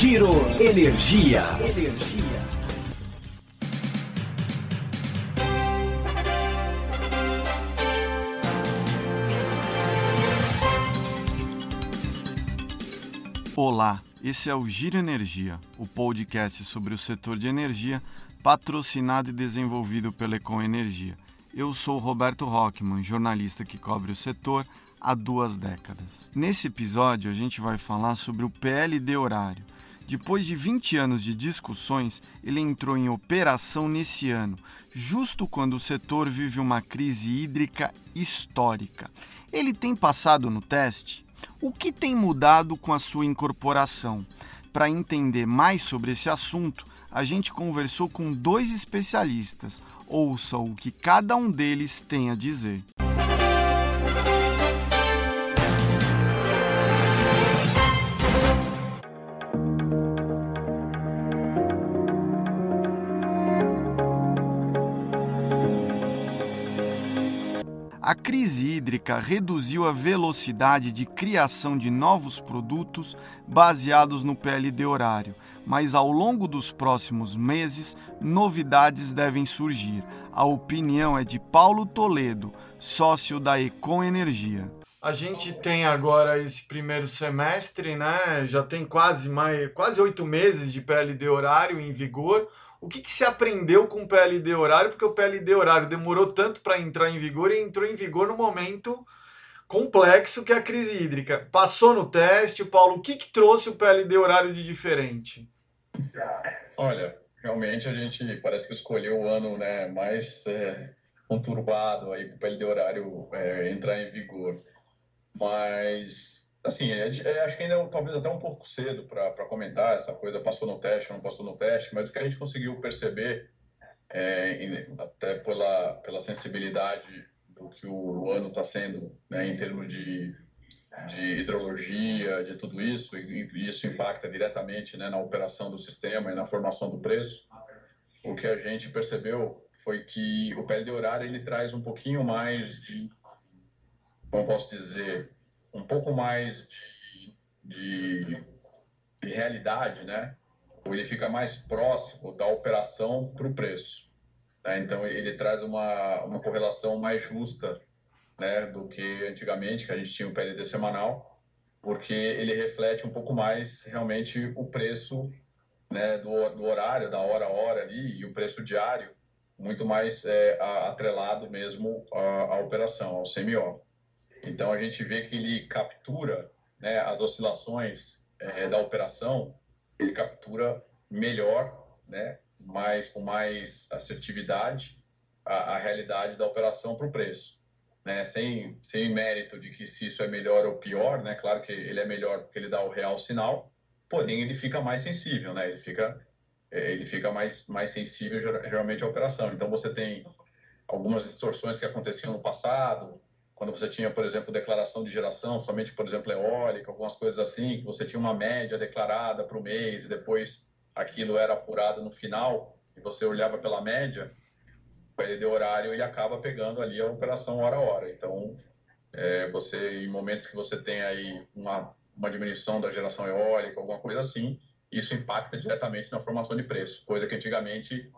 Giro Energia. Energia. Olá, esse é o Giro Energia, o podcast sobre o setor de energia, patrocinado e desenvolvido pela Econ Energia. Eu sou Roberto Rockman, jornalista que cobre o setor há duas décadas. Nesse episódio, a gente vai falar sobre o PLD horário. Depois de 20 anos de discussões, ele entrou em operação nesse ano, justo quando o setor vive uma crise hídrica histórica. Ele tem passado no teste? O que tem mudado com a sua incorporação? Para entender mais sobre esse assunto, a gente conversou com dois especialistas. Ouça o que cada um deles tem a dizer. A crise hídrica reduziu a velocidade de criação de novos produtos baseados no PLD horário, mas ao longo dos próximos meses, novidades devem surgir. A opinião é de Paulo Toledo, sócio da Econ Energia. A gente tem agora esse primeiro semestre, né? Já tem quase mais quase oito meses de PLD horário em vigor o que, que se aprendeu com o PLD horário, porque o PLD horário demorou tanto para entrar em vigor e entrou em vigor no momento complexo que é a crise hídrica. Passou no teste, Paulo, o que, que trouxe o PLD horário de diferente? Olha, realmente a gente parece que escolheu o ano né, mais é, conturbado para o PLD horário é, entrar em vigor. Mas Assim, é, é, acho que ainda é talvez até um pouco cedo para comentar essa coisa, passou no teste, não passou no teste, mas o que a gente conseguiu perceber, é, até pela, pela sensibilidade do que o ano está sendo, né, em termos de, de hidrologia, de tudo isso, e, e isso impacta diretamente né, na operação do sistema e na formação do preço, o que a gente percebeu foi que o PLD horário ele traz um pouquinho mais de, como posso dizer, um pouco mais de, de, de realidade, né? Ele fica mais próximo da operação para o preço. Né? Então, ele traz uma, uma correlação mais justa né, do que antigamente, que a gente tinha o PLD semanal, porque ele reflete um pouco mais realmente o preço né, do, do horário, da hora a hora ali, e o preço diário, muito mais é, atrelado mesmo à, à operação, ao CMO. Então a gente vê que ele captura né, as oscilações é, da operação, ele captura melhor, né, mais, com mais assertividade, a, a realidade da operação para o preço. Né, sem, sem mérito de que se isso é melhor ou pior, né, claro que ele é melhor porque ele dá o real sinal, porém ele fica mais sensível, né, ele fica, é, ele fica mais, mais sensível geralmente à operação. Então você tem algumas distorções que aconteciam no passado, quando você tinha, por exemplo, declaração de geração, somente, por exemplo, eólica, algumas coisas assim, que você tinha uma média declarada para o mês e depois aquilo era apurado no final, e você olhava pela média, ele deu horário e acaba pegando ali a operação hora a hora. Então, é, você, em momentos que você tem aí uma, uma diminuição da geração eólica, alguma coisa assim, isso impacta diretamente na formação de preço, coisa que antigamente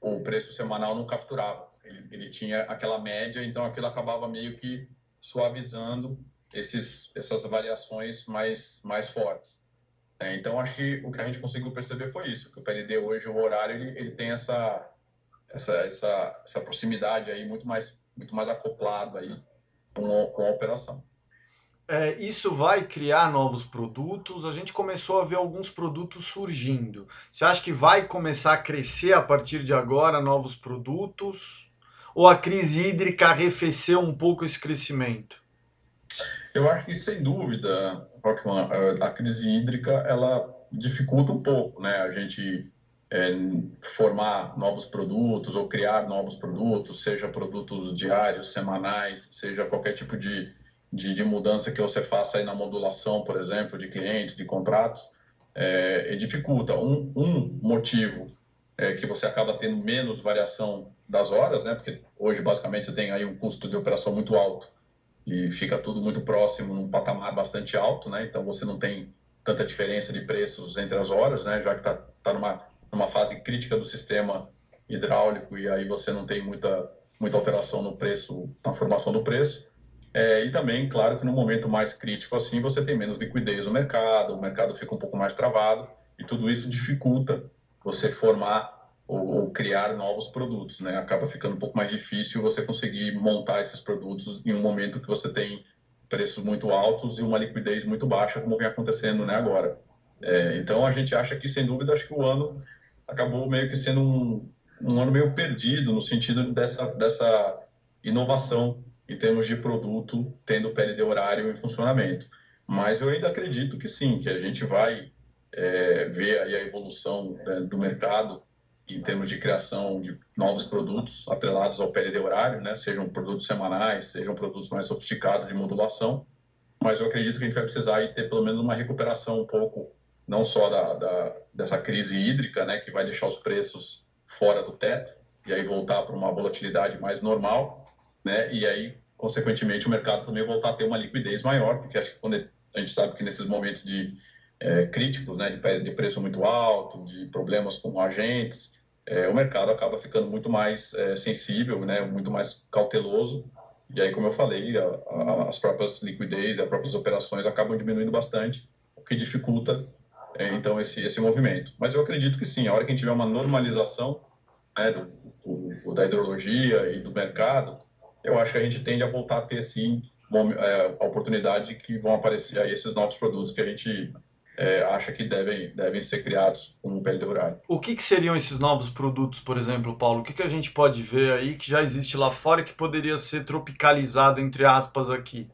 o preço semanal não capturava. Ele, ele tinha aquela média, então aquilo acabava meio que suavizando esses, essas variações mais, mais fortes. É, então, acho que o que a gente conseguiu perceber foi isso, que o PLD hoje, o horário, ele, ele tem essa, essa, essa, essa proximidade aí muito mais, muito mais acoplado aí com, com a operação. É, isso vai criar novos produtos. A gente começou a ver alguns produtos surgindo. Você acha que vai começar a crescer a partir de agora novos produtos? Ou a crise hídrica arrefeceu um pouco esse crescimento? Eu acho que, sem dúvida, a crise hídrica ela dificulta um pouco né? a gente é, formar novos produtos ou criar novos produtos, seja produtos diários, semanais, seja qualquer tipo de, de, de mudança que você faça aí na modulação, por exemplo, de clientes, de contratos, é, dificulta. Um, um motivo é que você acaba tendo menos variação das horas, né? Porque hoje basicamente você tem aí um custo de operação muito alto e fica tudo muito próximo num patamar bastante alto, né? Então você não tem tanta diferença de preços entre as horas, né, já que está tá numa, numa fase crítica do sistema hidráulico e aí você não tem muita, muita alteração no preço, na formação do preço. É, e também, claro, que no momento mais crítico assim, você tem menos liquidez no mercado, o mercado fica um pouco mais travado e tudo isso dificulta você formar ou, ou, criar novos produtos, né? Acaba ficando um pouco mais difícil você conseguir montar esses produtos em um momento que você tem preços muito altos e uma liquidez muito baixa, como vem acontecendo, né? Agora. É, então a gente acha que, sem dúvida, acho que o ano acabou meio que sendo um, um ano meio perdido no sentido dessa dessa inovação em termos de produto, tendo PLD horário em funcionamento. Mas eu ainda acredito que sim, que a gente vai é, ver aí a evolução né, do mercado em termos de criação de novos produtos atrelados ao PLD horário, né? sejam produtos semanais, sejam produtos mais sofisticados de modulação, mas eu acredito que a gente vai precisar ter pelo menos uma recuperação um pouco, não só da, da dessa crise hídrica, né, que vai deixar os preços fora do teto, e aí voltar para uma volatilidade mais normal, né, e aí, consequentemente, o mercado também voltar a ter uma liquidez maior, porque acho que quando a gente sabe que nesses momentos de é, críticos, né, de, de preço muito alto, de problemas com agentes, é, o mercado acaba ficando muito mais é, sensível, né, muito mais cauteloso. E aí, como eu falei, a, a, as próprias liquidez, as próprias operações acabam diminuindo bastante, o que dificulta é, então esse, esse movimento. Mas eu acredito que sim, a hora que a gente tiver uma normalização né, do, do, da hidrologia e do mercado, eu acho que a gente tende a voltar a ter sim é, a oportunidade que vão aparecer aí esses novos produtos que a gente é, acha que devem, devem ser criados com um pele dourado. O que, que, seriam esses novos produtos, por exemplo, Paulo? O que, que a gente pode ver aí que já existe lá fora que poderia ser tropicalizado, entre aspas, aqui?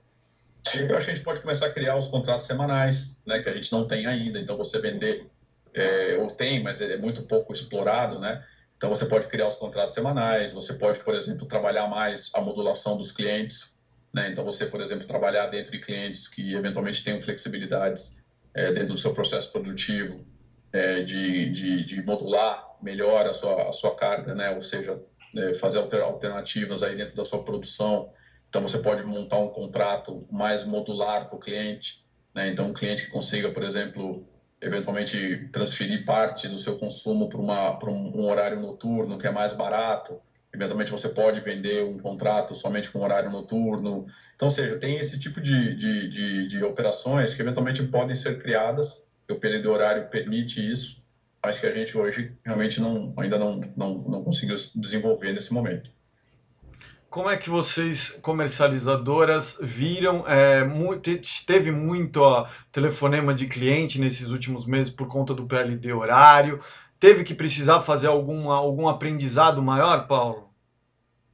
Eu acho que a gente pode começar a criar os contratos semanais, né, que a gente não tem ainda. Então, você vender, é, ou tem, mas é muito pouco explorado, né? Então, você pode criar os contratos semanais, você pode, por exemplo, trabalhar mais a modulação dos clientes. Né? Então, você, por exemplo, trabalhar dentro de clientes que eventualmente tenham flexibilidades é, dentro do seu processo produtivo, é, de, de, de, modular melhor a sua, a sua carga, né? ou seja, é, fazer alternativas aí dentro da sua produção. Então, você pode montar um contrato mais modular para o cliente. Né? Então, um cliente que consiga, por exemplo, eventualmente transferir parte do seu consumo para, um, um horário noturno que é mais barato. Eventualmente, você pode vender um contrato somente com horário noturno. Então, seja, tem esse tipo de, de, de, de operações que eventualmente podem ser criadas, o período horário permite isso, mas que a gente hoje realmente não, ainda não, não, não conseguiu desenvolver nesse momento. Como é que vocês, comercializadoras, viram? É, teve muito ó, telefonema de cliente nesses últimos meses por conta do PLD horário. Teve que precisar fazer algum, algum aprendizado maior, Paulo?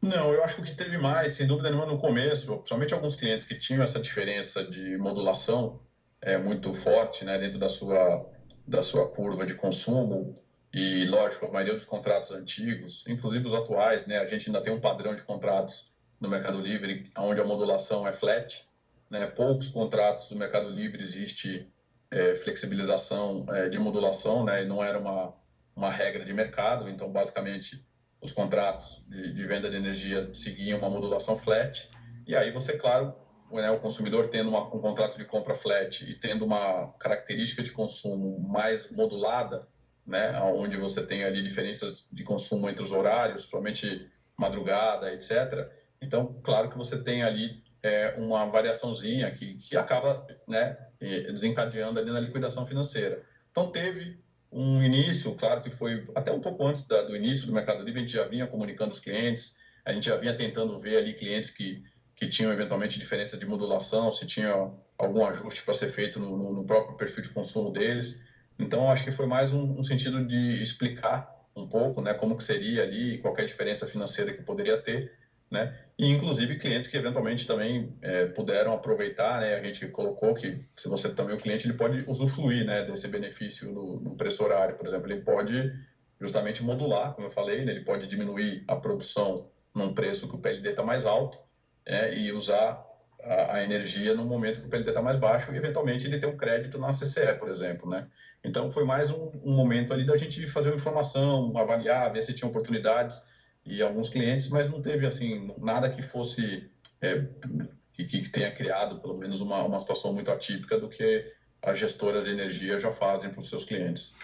Não, eu acho que teve mais, sem dúvida nenhuma, no começo, principalmente alguns clientes que tinham essa diferença de modulação é, muito forte né, dentro da sua, da sua curva de consumo, e lógico, a maioria dos contratos antigos, inclusive os atuais, né, a gente ainda tem um padrão de contratos no Mercado Livre onde a modulação é flat, né, poucos contratos do Mercado Livre existe é, flexibilização é, de modulação, né, e não era uma, uma regra de mercado, então basicamente os contratos de, de, venda de energia seguiam uma modulação flat, e aí você, claro, né, o consumidor tendo uma, um contrato de compra flat e tendo uma característica de consumo mais modulada, né, onde você tem ali diferenças de consumo entre os horários, somente madrugada, etc. Então, claro que você tem ali é, uma variaçãozinha que, que acaba né, desencadeando ali na liquidação financeira. Então, teve um início, claro que foi até um pouco antes da, do início do Mercado Livre, a gente já vinha comunicando os clientes, a gente já vinha tentando ver ali clientes que, que tinham eventualmente diferença de modulação, se tinha algum ajuste para ser feito no, no, próprio perfil de consumo deles. Então, acho que foi mais um, um, sentido de explicar um pouco né, como que seria ali, qualquer diferença financeira que poderia ter, né? E inclusive clientes que eventualmente também é, puderam aproveitar, né? A gente colocou que se você também o cliente ele pode usufruir, né, desse benefício no, no preço horário, por exemplo, ele pode justamente modular, como eu falei, né? ele pode diminuir a produção num preço que o PLD está mais alto é, e usar a, a, energia no momento que o PLD está mais baixo e eventualmente ele ter um crédito na CCE, por exemplo, né? Então foi mais um, um momento ali da gente fazer uma informação, avaliar, ver se tinha oportunidades e alguns clientes, mas não teve assim nada que fosse é, que, que, tenha criado pelo menos uma, uma situação muito atípica do que as gestoras de energia já fazem para os seus clientes.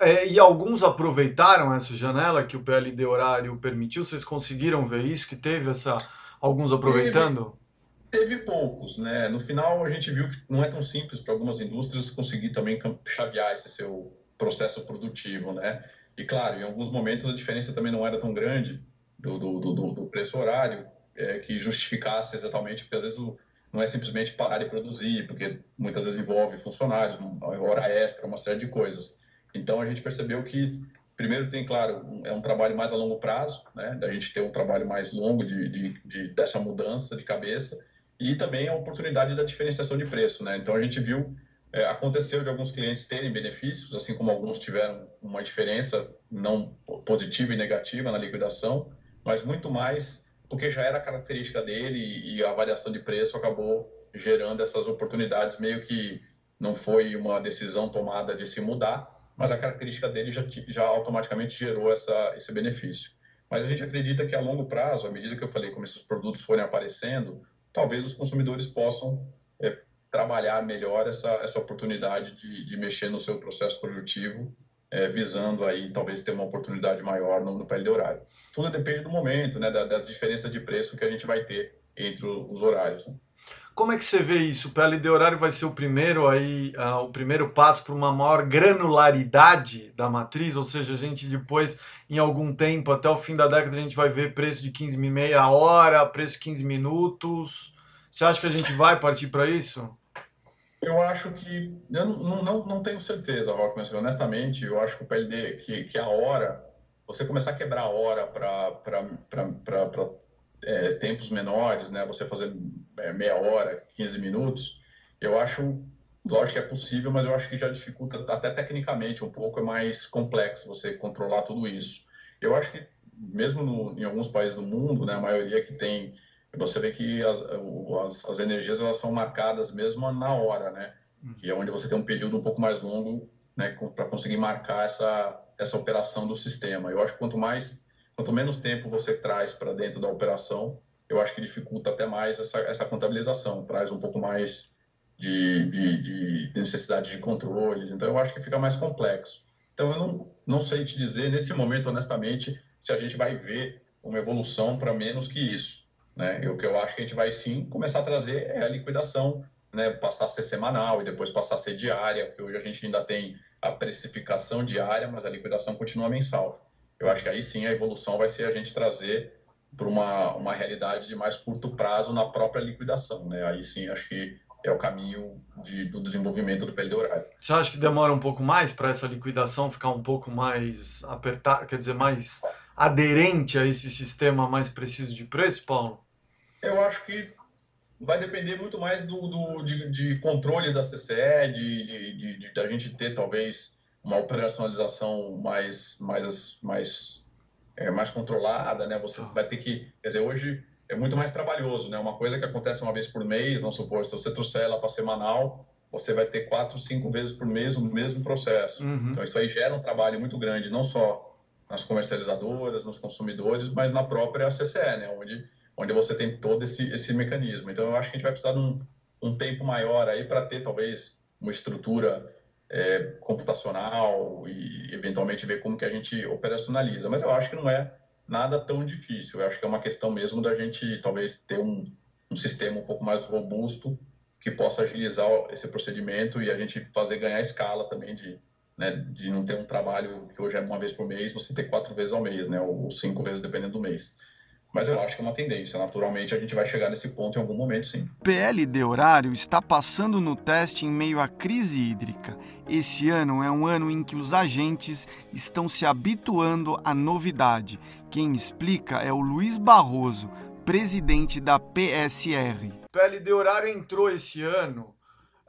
É, e alguns aproveitaram essa janela que o PLD horário permitiu? Vocês conseguiram ver isso? Que teve essa alguns aproveitando? Teve, teve poucos, né? No final a gente viu que não é tão simples para algumas indústrias conseguir também chavear esse seu processo produtivo, né? E claro, em alguns momentos a diferença também não era tão grande do, do, do, do preço horário é, que justificasse exatamente, porque às vezes o não é simplesmente parar de produzir, porque muitas vezes envolve funcionários, hora extra, uma série de coisas. Então a gente percebeu que primeiro tem, claro, um, é um trabalho mais a longo prazo, né, da gente ter um trabalho mais longo de, de, de, dessa mudança de cabeça, e também a oportunidade da diferenciação de preço, né. Então a gente viu, é, aconteceu de alguns clientes terem benefícios, assim como alguns tiveram uma diferença não positiva e negativa na liquidação, mas muito mais porque já era característica dele e a variação de preço acabou gerando essas oportunidades, meio que não foi uma decisão tomada de se mudar, mas a característica dele já, já automaticamente gerou essa, esse benefício. Mas a gente acredita que a longo prazo, à medida que eu falei, como esses produtos forem aparecendo, talvez os consumidores possam é, trabalhar melhor essa, essa oportunidade de, de mexer no seu processo produtivo é, visando aí talvez ter uma oportunidade maior no, no PL de horário. Tudo depende do momento, né, das diferenças de preço que a gente vai ter entre os horários. Né? Como é que você vê isso? O PLD horário vai ser o primeiro aí, uh, o primeiro passo para uma maior granularidade da matriz, ou seja, a gente depois, em algum tempo, até o fim da década, a gente vai ver preço de 15 meia hora, preço de 15 minutos. Você acha que a gente vai partir para isso? Eu acho que. Eu não, não, não tenho certeza, Rock, mas honestamente, eu acho que o PLD, que, que a hora, você começar a quebrar a hora para é, tempos menores, né? Você fazer é, meia hora, 15 minutos, eu acho. Lógico que é possível, mas eu acho que já dificulta, até tecnicamente, um pouco é mais complexo você controlar tudo isso. Eu acho que, mesmo no, em alguns países do mundo, né, a maioria que tem você vê que as, as, as, energias elas são marcadas mesmo na hora, né? Hum. Que é onde você tem um período um pouco mais longo, né, para conseguir marcar essa essa operação do sistema. Eu acho que quanto mais, quanto menos tempo você traz para dentro da operação, eu acho que dificulta até mais essa, essa contabilização, traz um pouco mais de, de, de necessidade de controles. Então eu acho que fica mais complexo. Então eu não, não sei te dizer nesse momento, honestamente, se a gente vai ver uma evolução para menos que isso. Né? E o que eu acho que a gente vai sim começar a trazer é a liquidação, né? passar a ser semanal e depois passar a ser diária, porque hoje a gente ainda tem a precificação diária, mas a liquidação continua mensal. Eu acho que aí sim a evolução vai ser a gente trazer para uma, uma realidade de mais curto prazo na própria liquidação. Né? Aí sim acho que é o caminho de, do desenvolvimento do PLD horário. Você acha que demora um pouco mais para essa liquidação ficar um pouco mais apertada, quer dizer, mais aderente a esse sistema mais preciso de preço, Paulo? Eu acho que vai depender muito mais do, do de, de, controle da CCE, de, de, de, de, da gente ter talvez uma operacionalização mais, mais, mais, é, mais controlada, né? Você vai ter que, quer dizer, hoje é muito mais trabalhoso, né? Uma coisa que acontece uma vez por mês, vamos supor, se você trouxer ela para semanal, você vai ter quatro, cinco vezes por mês o mesmo processo. Uhum. Então isso aí gera um trabalho muito grande, não só nas comercializadoras, nos consumidores, mas na própria CCE, né? onde, onde você tem todo esse, esse mecanismo. Então, eu acho que a gente vai precisar de um, um tempo maior aí para ter, talvez, uma estrutura é, computacional e, eventualmente, ver como que a gente operacionaliza. Mas eu acho que não é nada tão difícil. Eu acho que é uma questão mesmo da gente, talvez, ter um, um sistema um pouco mais robusto que possa agilizar esse procedimento e a gente fazer ganhar escala também de né, de não ter um trabalho que hoje é uma vez por mês, você ter quatro vezes ao mês, né, ou cinco vezes dependendo do mês. Mas eu acho que é uma tendência. Naturalmente, a gente vai chegar nesse ponto em algum momento, sim. PLD horário está passando no teste em meio à crise hídrica. Esse ano é um ano em que os agentes estão se habituando à novidade. Quem explica é o Luiz Barroso, presidente da PSR. PLD horário entrou esse ano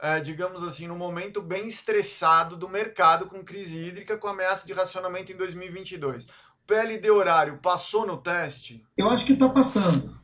é, digamos assim, num momento bem estressado do mercado com crise hídrica, com ameaça de racionamento em 2022. O PLD horário passou no teste? Eu acho que está passando.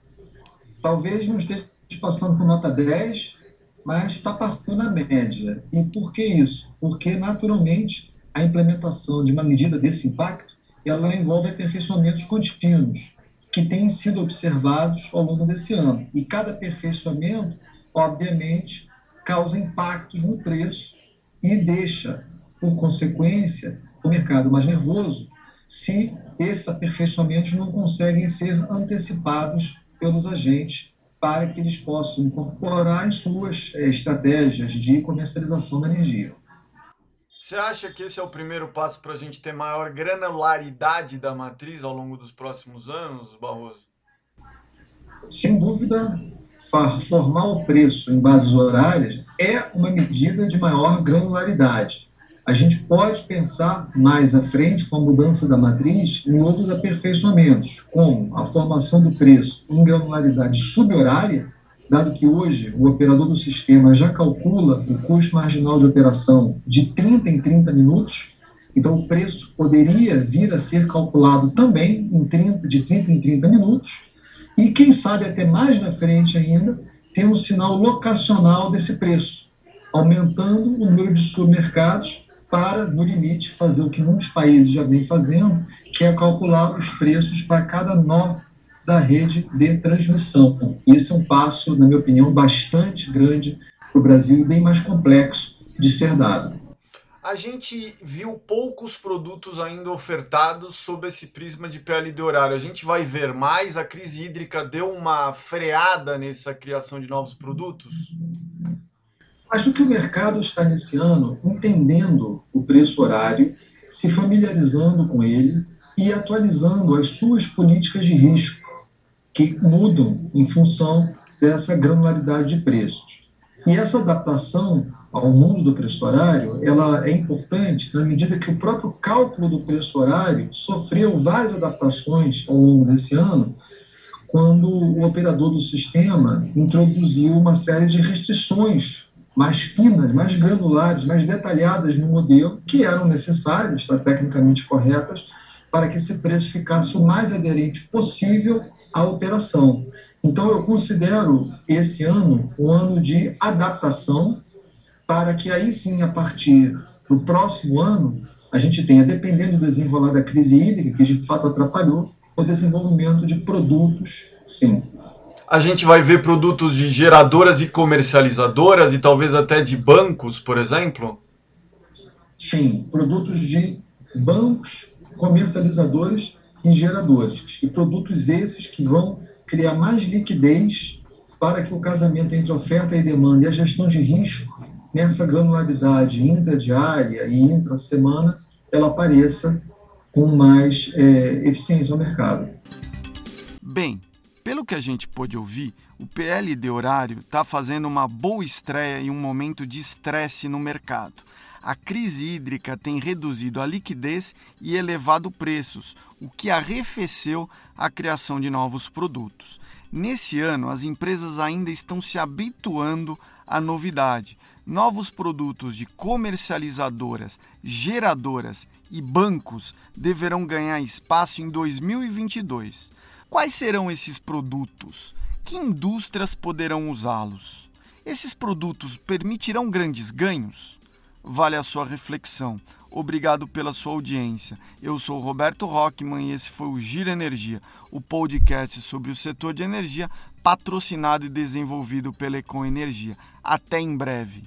Talvez não esteja passando com nota 10, mas está passando na média. E por que isso? Porque, naturalmente, a implementação de uma medida desse impacto ela envolve aperfeiçoamentos contínuos que têm sido observados ao longo desse ano. E cada aperfeiçoamento, obviamente, causa impactos no preço e deixa, por consequência, o mercado mais nervoso se esses aperfeiçoamentos não conseguem ser antecipados pelos agentes para que eles possam incorporar em suas é, estratégias de comercialização da energia. Você acha que esse é o primeiro passo para a gente ter maior granularidade da matriz ao longo dos próximos anos, Barroso? Sem dúvida, formar o preço em bases horárias é uma medida de maior granularidade a gente pode pensar mais à frente, com a mudança da matriz, em outros aperfeiçoamentos, como a formação do preço em granularidade subhorária, dado que hoje o operador do sistema já calcula o custo marginal de operação de 30 em 30 minutos, então o preço poderia vir a ser calculado também em 30, de 30 em 30 minutos, e quem sabe até mais na frente ainda, tem um sinal locacional desse preço, aumentando o número de supermercados para, no limite, fazer o que muitos países já vêm fazendo, que é calcular os preços para cada nó da rede de transmissão. Esse é um passo, na minha opinião, bastante grande para o Brasil e bem mais complexo de ser dado. A gente viu poucos produtos ainda ofertados sob esse prisma de PLD horário. A gente vai ver mais? A crise hídrica deu uma freada nessa criação de novos produtos? Acho que o mercado está nesse ano entendendo o preço horário, se familiarizando com ele e atualizando as suas políticas de risco, que mudam em função dessa granularidade de preços. E essa adaptação ao mundo do preço horário, ela é importante na medida que o próprio cálculo do preço horário sofreu várias adaptações ao longo desse ano, quando o operador do sistema introduziu uma série de restrições mais finas, mais granulares, mais detalhadas no modelo, que eram necessárias, tá, tecnicamente corretas, para que esse preço ficasse o mais aderente possível à operação. Então, eu considero esse ano um ano de adaptação, para que aí sim, a partir do próximo ano, a gente tenha, dependendo do desenrolar da crise hídrica, que de fato atrapalhou, o desenvolvimento de produtos, sim, a gente vai ver produtos de geradoras e comercializadoras e talvez até de bancos, por exemplo? Sim, produtos de bancos, comercializadores e geradores. E produtos esses que vão criar mais liquidez para que o casamento entre oferta e demanda e a gestão de risco nessa granularidade intradiária e intra-semana ela apareça com mais é, eficiência ao mercado. Bem, pelo que a gente pôde ouvir, o PLD horário está fazendo uma boa estreia em um momento de estresse no mercado. A crise hídrica tem reduzido a liquidez e elevado preços, o que arrefeceu a criação de novos produtos. Nesse ano, as empresas ainda estão se habituando à novidade. Novos produtos de comercializadoras, geradoras e bancos deverão ganhar espaço em 2022. Quais serão esses produtos? Que indústrias poderão usá-los? Esses produtos permitirão grandes ganhos? Vale a sua reflexão. Obrigado pela sua audiência. Eu sou Roberto Rockman e esse foi o Giro Energia, o podcast sobre o setor de energia, patrocinado e desenvolvido pela Econ Energia. Até em breve.